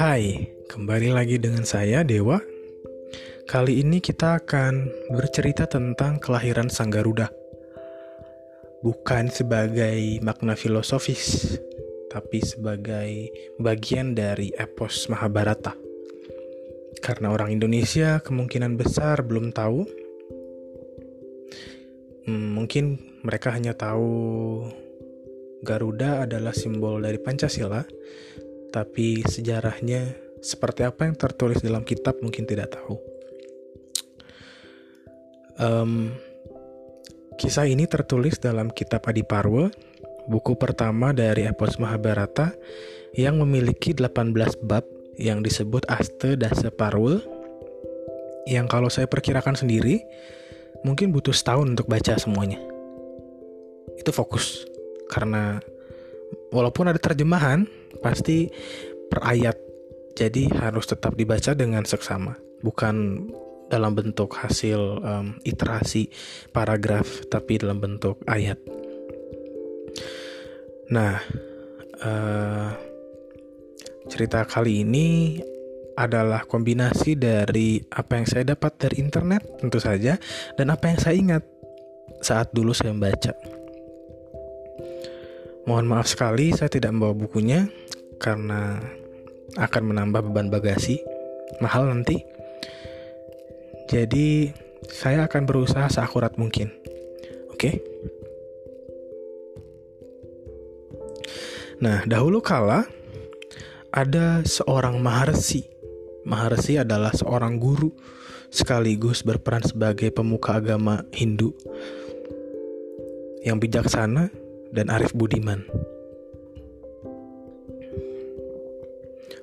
Hai, kembali lagi dengan saya Dewa. Kali ini kita akan bercerita tentang kelahiran Sang Garuda. Bukan sebagai makna filosofis, tapi sebagai bagian dari epos Mahabharata. Karena orang Indonesia kemungkinan besar belum tahu. Hmm, mungkin mereka hanya tahu Garuda adalah simbol dari Pancasila, tapi sejarahnya seperti apa yang tertulis dalam kitab mungkin tidak tahu. Um, kisah ini tertulis dalam kitab Adiparwa, buku pertama dari epos Mahabharata yang memiliki 18 bab yang disebut Aste Dasa Parwa yang kalau saya perkirakan sendiri mungkin butuh setahun untuk baca semuanya. Itu fokus karena walaupun ada terjemahan pasti per ayat. Jadi harus tetap dibaca dengan seksama. Bukan dalam bentuk hasil um, iterasi paragraf tapi dalam bentuk ayat. Nah uh, cerita kali ini adalah kombinasi dari apa yang saya dapat dari internet tentu saja dan apa yang saya ingat saat dulu saya membaca. Mohon maaf sekali saya tidak membawa bukunya karena akan menambah beban bagasi mahal nanti. Jadi saya akan berusaha seakurat mungkin. Oke. Nah, dahulu kala ada seorang maharsi. Maharsi adalah seorang guru sekaligus berperan sebagai pemuka agama Hindu yang bijaksana dan Arif Budiman.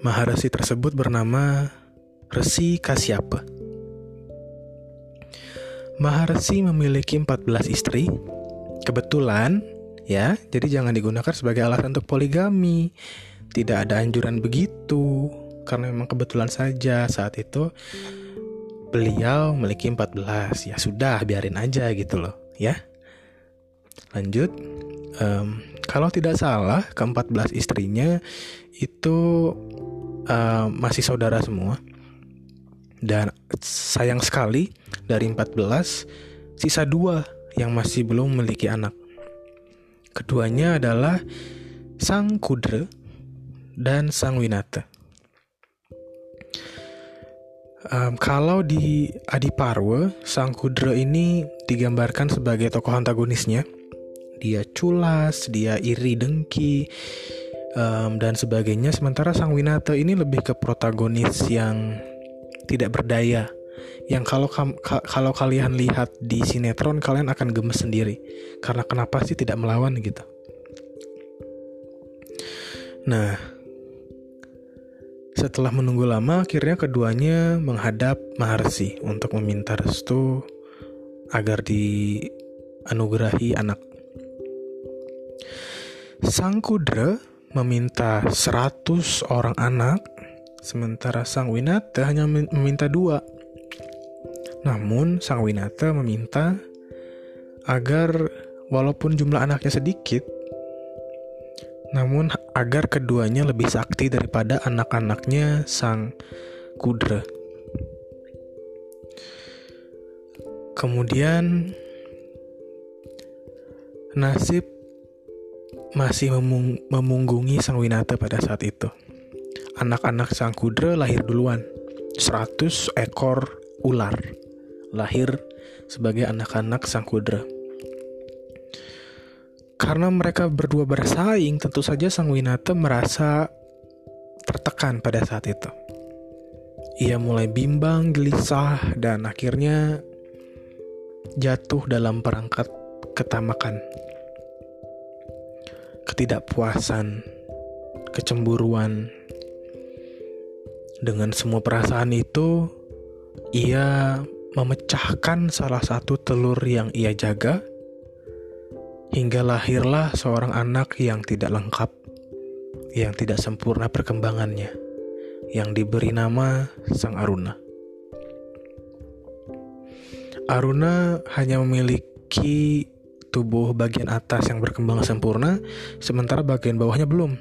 Maharasi tersebut bernama Resi Kasyapa. Maharasi memiliki 14 istri. Kebetulan, ya, jadi jangan digunakan sebagai alasan untuk poligami. Tidak ada anjuran begitu, karena memang kebetulan saja saat itu beliau memiliki 14. Ya sudah, biarin aja gitu loh, ya. Lanjut, um, kalau tidak salah ke-14 istrinya itu uh, masih saudara semua. Dan sayang sekali dari 14 sisa dua yang masih belum memiliki anak. Keduanya adalah Sang Kudra dan Sang Winata. Um, kalau di Adiparwa Sang Kudra ini digambarkan sebagai tokoh antagonisnya dia culas, dia iri dengki, um, dan sebagainya. Sementara Sang Winata ini lebih ke protagonis yang tidak berdaya. Yang kalau ka kalau kalian lihat di sinetron kalian akan gemes sendiri karena kenapa sih tidak melawan gitu. Nah, setelah menunggu lama, akhirnya keduanya menghadap Maharsi untuk meminta restu agar dianugerahi anak. Sang Kudra meminta 100 orang anak, sementara Sang Winata hanya meminta dua. Namun Sang Winata meminta agar walaupun jumlah anaknya sedikit, namun agar keduanya lebih sakti daripada anak-anaknya Sang Kudra. Kemudian nasib masih memung memunggungi Sang Winata pada saat itu. Anak-anak Sang Kudra lahir duluan. 100 ekor ular lahir sebagai anak-anak Sang Kudra. Karena mereka berdua bersaing, tentu saja Sang Winata merasa tertekan pada saat itu. Ia mulai bimbang, gelisah, dan akhirnya jatuh dalam perangkat ketamakan ketidakpuasan, kecemburuan. Dengan semua perasaan itu, ia memecahkan salah satu telur yang ia jaga, hingga lahirlah seorang anak yang tidak lengkap, yang tidak sempurna perkembangannya, yang diberi nama Sang Aruna. Aruna hanya memiliki tubuh bagian atas yang berkembang sempurna, sementara bagian bawahnya belum.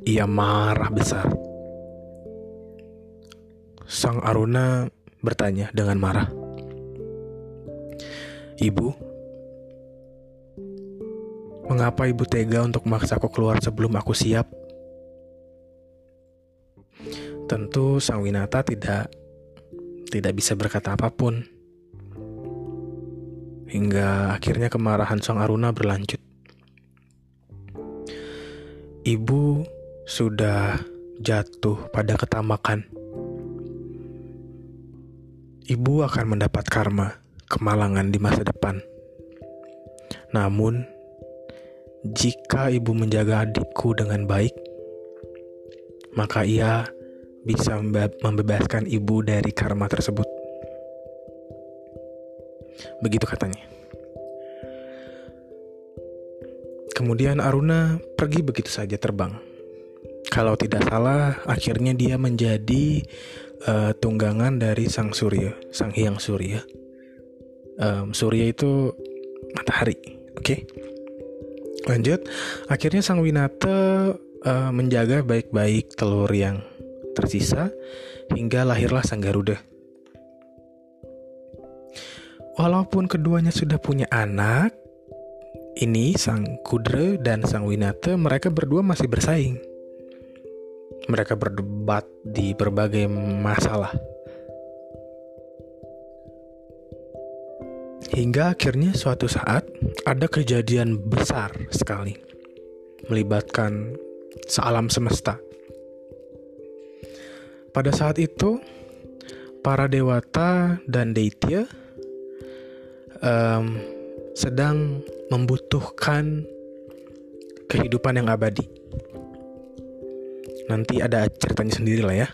ia marah besar. Sang Aruna bertanya dengan marah, "Ibu, mengapa ibu tega untuk memaksaku keluar sebelum aku siap?" Tentu Sang Winata tidak tidak bisa berkata apa pun. Hingga akhirnya kemarahan Sang Aruna berlanjut. Ibu sudah jatuh pada ketamakan. Ibu akan mendapat karma kemalangan di masa depan. Namun, jika ibu menjaga adikku dengan baik, maka ia bisa membebaskan ibu dari karma tersebut. Begitu katanya. Kemudian Aruna pergi begitu saja terbang. Kalau tidak salah, akhirnya dia menjadi uh, tunggangan dari Sang Surya, Sang Hyang Surya. Um, Surya itu matahari, oke? Okay? Lanjut, akhirnya Sang Winata uh, menjaga baik-baik telur yang tersisa hingga lahirlah Sang Garuda. Walaupun keduanya sudah punya anak, ini sang Kudra dan sang Winata mereka berdua masih bersaing. Mereka berdebat di berbagai masalah. Hingga akhirnya suatu saat ada kejadian besar sekali melibatkan sealam semesta. Pada saat itu, para dewata dan deitya um, sedang membutuhkan kehidupan yang abadi. Nanti ada ceritanya sendiri lah ya.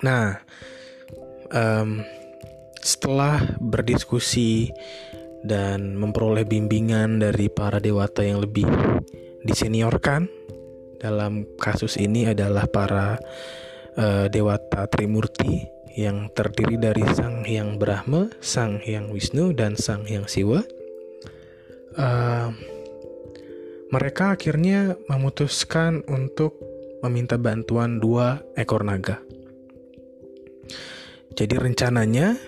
Nah, um, setelah berdiskusi dan memperoleh bimbingan dari para dewata yang lebih diseniorkan dalam kasus ini adalah para uh, dewata Trimurti yang terdiri dari Sang Hyang Brahma, Sang Hyang Wisnu, dan Sang Hyang Siwa uh, mereka akhirnya memutuskan untuk meminta bantuan dua ekor naga. Jadi rencananya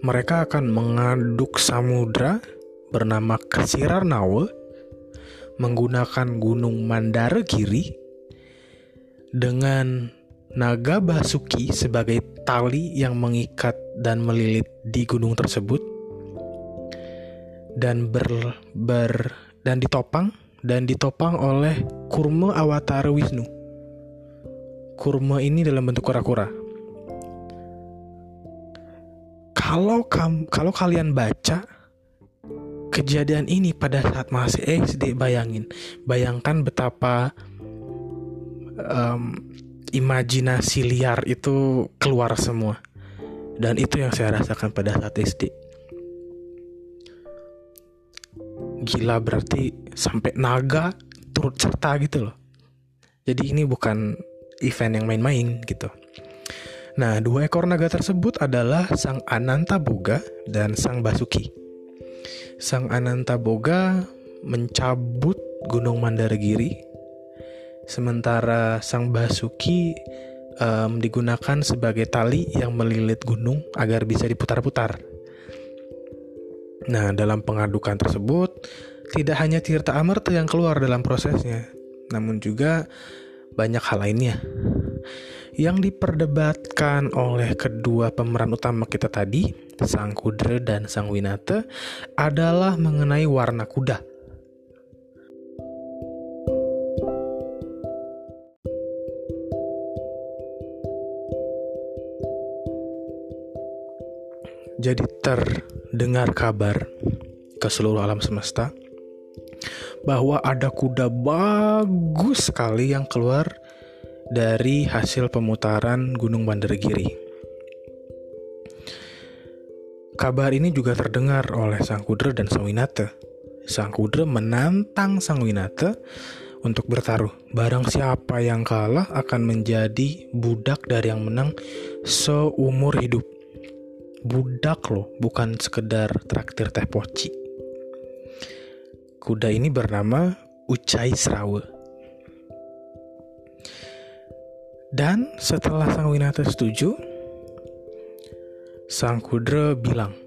mereka akan mengaduk samudra bernama Kesirarnawa menggunakan gunung Mandaragiri dengan naga Basuki sebagai tali yang mengikat dan melilit di gunung tersebut dan ber, ber dan ditopang dan ditopang oleh kurma awatara Wisnu. Kurma ini dalam bentuk kura-kura. Kalau kam, kalau kalian baca kejadian ini pada saat masih SD, bayangin, bayangkan betapa um, imajinasi liar itu keluar semua. Dan itu yang saya rasakan pada saat SD gila berarti sampai naga turut serta gitu loh. Jadi ini bukan event yang main-main gitu. Nah, dua ekor naga tersebut adalah Sang Ananta Boga dan Sang Basuki. Sang Ananta Boga mencabut Gunung Mandaragiri, sementara Sang Basuki um, digunakan sebagai tali yang melilit gunung agar bisa diputar-putar. Nah, dalam pengadukan tersebut, tidak hanya Tirta Amerta yang keluar dalam prosesnya, namun juga banyak hal lainnya. Yang diperdebatkan oleh kedua pemeran utama kita tadi, Sang Kudra dan Sang Winata, adalah mengenai warna kuda. Jadi terdengar kabar ke seluruh alam semesta bahwa ada kuda bagus sekali yang keluar dari hasil pemutaran Gunung Bandargiri. Kabar ini juga terdengar oleh Sang Kudra dan Sang Winata. Sang Kudra menantang Sang Winata untuk bertaruh. Barang siapa yang kalah akan menjadi budak dari yang menang seumur hidup budak loh, bukan sekedar traktir teh poci. Kuda ini bernama Ucai Srawe. Dan setelah Sang Winata setuju, Sang Kudra bilang,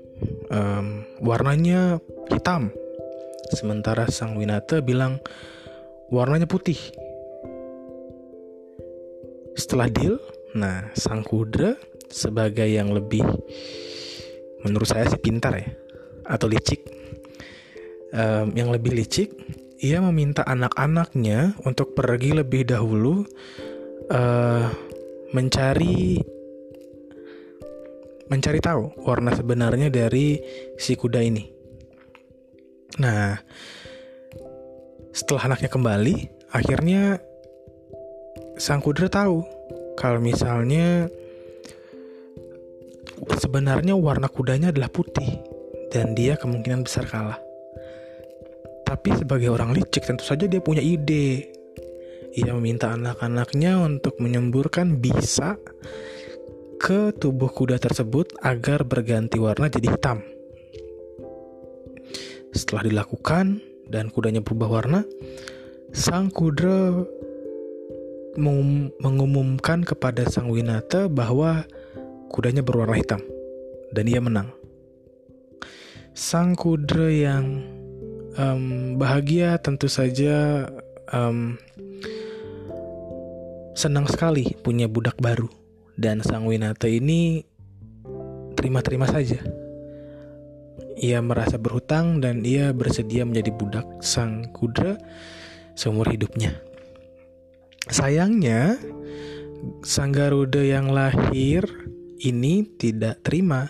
ehm, warnanya hitam. Sementara Sang Winata bilang, warnanya putih. Setelah deal, nah Sang Kudra sebagai yang lebih menurut saya sih pintar ya atau licik um, yang lebih licik ia meminta anak-anaknya untuk pergi lebih dahulu uh, mencari mencari tahu warna sebenarnya dari si kuda ini. Nah, setelah anaknya kembali, akhirnya sang kuda tahu kalau misalnya sebenarnya warna kudanya adalah putih dan dia kemungkinan besar kalah. Tapi sebagai orang licik tentu saja dia punya ide. Ia meminta anak-anaknya untuk menyemburkan bisa ke tubuh kuda tersebut agar berganti warna jadi hitam. Setelah dilakukan dan kudanya berubah warna, sang kuda mengumumkan kepada sang Winata bahwa kudanya berwarna hitam dan ia menang. Sang kuda yang um, bahagia tentu saja um, senang sekali punya budak baru dan sang Winata ini terima-terima saja. Ia merasa berhutang dan ia bersedia menjadi budak sang kuda seumur hidupnya. Sayangnya, sang Garuda yang lahir ini tidak terima.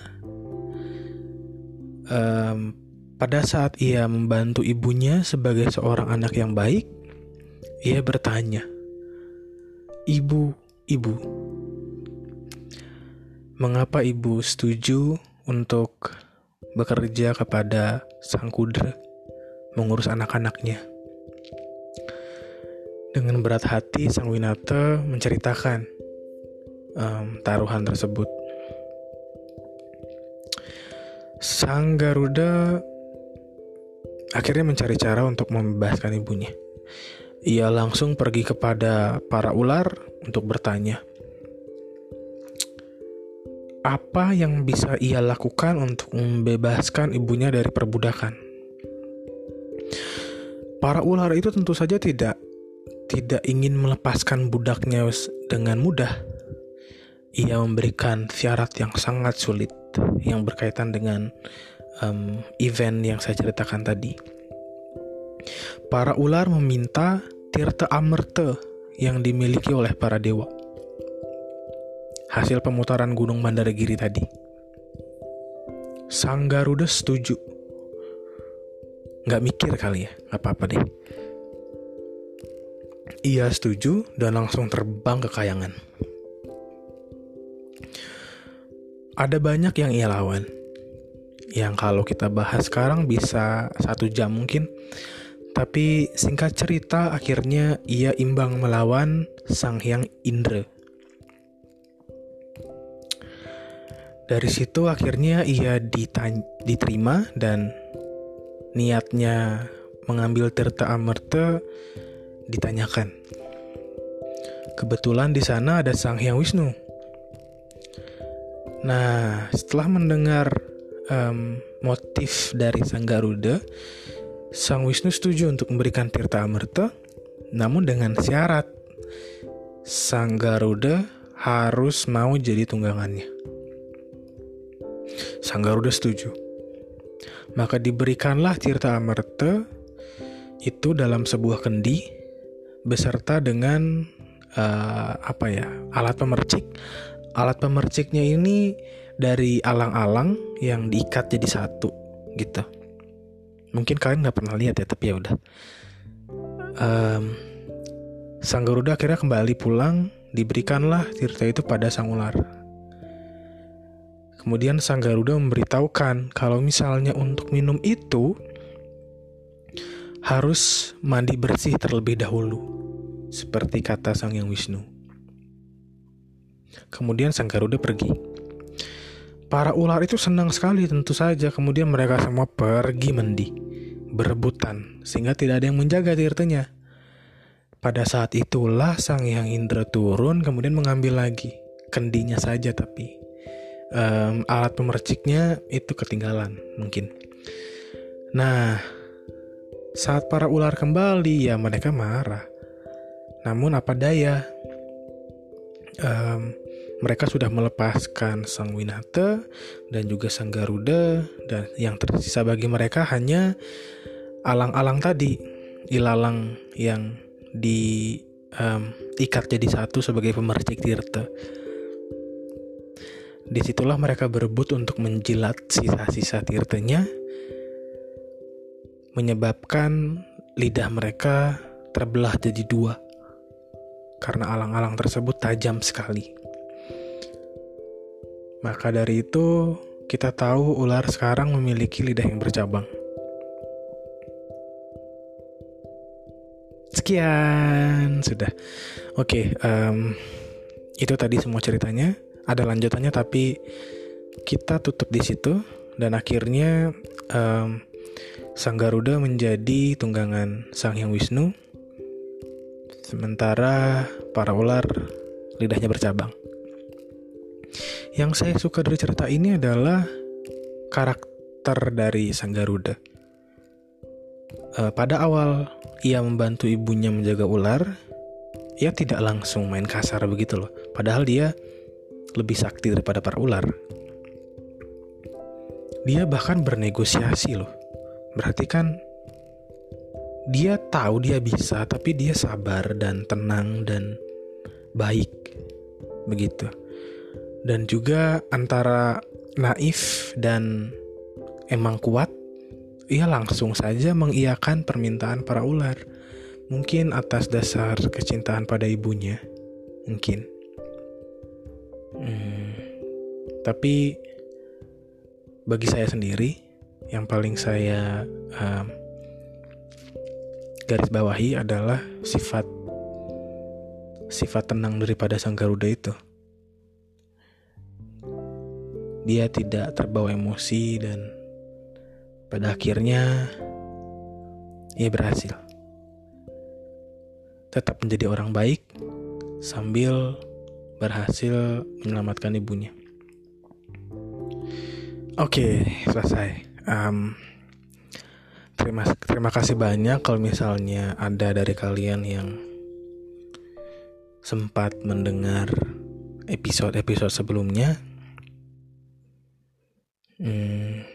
Um, pada saat ia membantu ibunya sebagai seorang anak yang baik, ia bertanya, "Ibu, ibu, mengapa ibu setuju untuk bekerja kepada sang kudra mengurus anak-anaknya?" Dengan berat hati, sang Winata menceritakan um, taruhan tersebut. Sang Garuda akhirnya mencari cara untuk membebaskan ibunya. Ia langsung pergi kepada para ular untuk bertanya, apa yang bisa ia lakukan untuk membebaskan ibunya dari perbudakan? Para ular itu tentu saja tidak tidak ingin melepaskan budaknya dengan mudah. Ia memberikan syarat yang sangat sulit yang berkaitan dengan um, event yang saya ceritakan tadi. Para ular meminta Tirta Amerta yang dimiliki oleh para dewa. Hasil pemutaran Gunung Mandaragiri tadi. Sang Garuda setuju. Nggak mikir kali ya, nggak apa-apa deh. Ia setuju dan langsung terbang ke kayangan. Ada banyak yang ia lawan. Yang kalau kita bahas sekarang bisa satu jam mungkin. Tapi singkat cerita akhirnya ia imbang melawan Sang Hyang Indra. Dari situ akhirnya ia diterima dan niatnya mengambil Tirta Amerta ditanyakan. Kebetulan di sana ada Sang Hyang Wisnu Nah, setelah mendengar um, motif dari Sang Garuda, Sang Wisnu setuju untuk memberikan Tirta Amerta, namun dengan syarat Sang Garuda harus mau jadi tunggangannya. Sang Garuda setuju. Maka diberikanlah Tirta Amerta itu dalam sebuah kendi beserta dengan uh, apa ya alat pemercik alat pemerciknya ini dari alang-alang yang diikat jadi satu gitu. Mungkin kalian nggak pernah lihat ya tapi ya udah. Um, sang Garuda akhirnya kembali pulang diberikanlah tirta itu pada sang ular. Kemudian sang Garuda memberitahukan kalau misalnya untuk minum itu harus mandi bersih terlebih dahulu seperti kata sang yang Wisnu Kemudian sang Garuda pergi. Para ular itu senang sekali tentu saja. Kemudian mereka semua pergi mandi, berebutan, sehingga tidak ada yang menjaga tirtanya. Pada saat itulah sang yang Indra turun kemudian mengambil lagi kendinya saja tapi um, alat pemerciknya itu ketinggalan mungkin. Nah, saat para ular kembali ya mereka marah. Namun apa daya, um, mereka sudah melepaskan sang Winata dan juga sang Garuda dan yang tersisa bagi mereka hanya alang-alang tadi, ilalang yang diikat um, jadi satu sebagai pemercik tirta. Di situlah mereka berebut untuk menjilat sisa-sisa tirtanya, menyebabkan lidah mereka terbelah jadi dua karena alang-alang tersebut tajam sekali. Maka dari itu, kita tahu ular sekarang memiliki lidah yang bercabang. Sekian, sudah. Oke, okay, um, itu tadi semua ceritanya. Ada lanjutannya, tapi kita tutup di situ dan akhirnya um, Sang Garuda menjadi tunggangan Sang Hyang Wisnu, sementara para ular lidahnya bercabang. Yang saya suka dari cerita ini adalah karakter dari Sang Garuda. Uh, pada awal ia membantu ibunya menjaga ular, ia tidak langsung main kasar begitu loh. Padahal dia lebih sakti daripada para ular. Dia bahkan bernegosiasi loh. Berarti kan dia tahu dia bisa, tapi dia sabar dan tenang dan baik. Begitu. Dan juga antara naif dan emang kuat ia langsung saja mengiyakan permintaan para ular. Mungkin atas dasar kecintaan pada ibunya. Mungkin. Hmm, tapi bagi saya sendiri, yang paling saya um, garis bawahi adalah sifat sifat tenang daripada sang Garuda itu. Dia tidak terbawa emosi dan pada akhirnya, ia berhasil. Tetap menjadi orang baik sambil berhasil menyelamatkan ibunya. Oke, selesai. Um, terima terima kasih banyak kalau misalnya ada dari kalian yang sempat mendengar episode-episode sebelumnya. Hmm,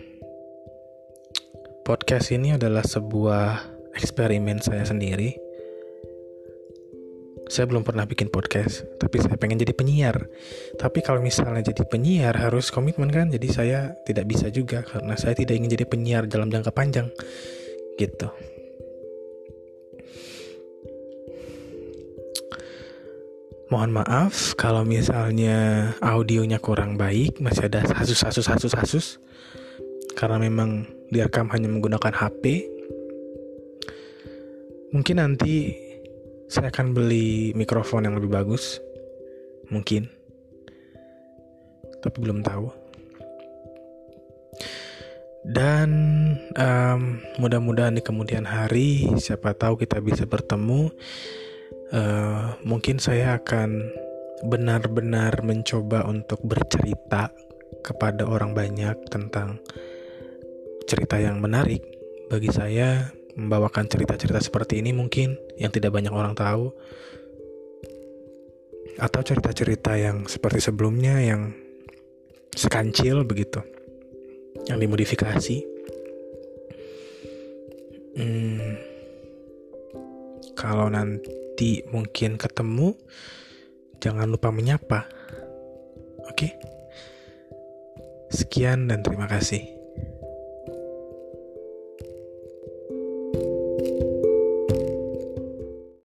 podcast ini adalah sebuah eksperimen saya sendiri. Saya belum pernah bikin podcast, tapi saya pengen jadi penyiar. Tapi kalau misalnya jadi penyiar harus komitmen kan, jadi saya tidak bisa juga karena saya tidak ingin jadi penyiar dalam jangka panjang. Gitu. Mohon maaf kalau misalnya audionya kurang baik, masih ada hasus-hasus-hasus-hasus. Karena memang direkam hanya menggunakan HP. Mungkin nanti saya akan beli mikrofon yang lebih bagus. Mungkin. Tapi belum tahu. Dan um, mudah-mudahan di kemudian hari, siapa tahu kita bisa bertemu. Uh, mungkin saya akan benar-benar mencoba untuk bercerita kepada orang banyak tentang cerita yang menarik. Bagi saya membawakan cerita-cerita seperti ini mungkin yang tidak banyak orang tahu. Atau cerita-cerita yang seperti sebelumnya yang sekancil begitu yang dimodifikasi. Hmm, kalau nanti mungkin ketemu jangan lupa menyapa. Oke? Sekian dan terima kasih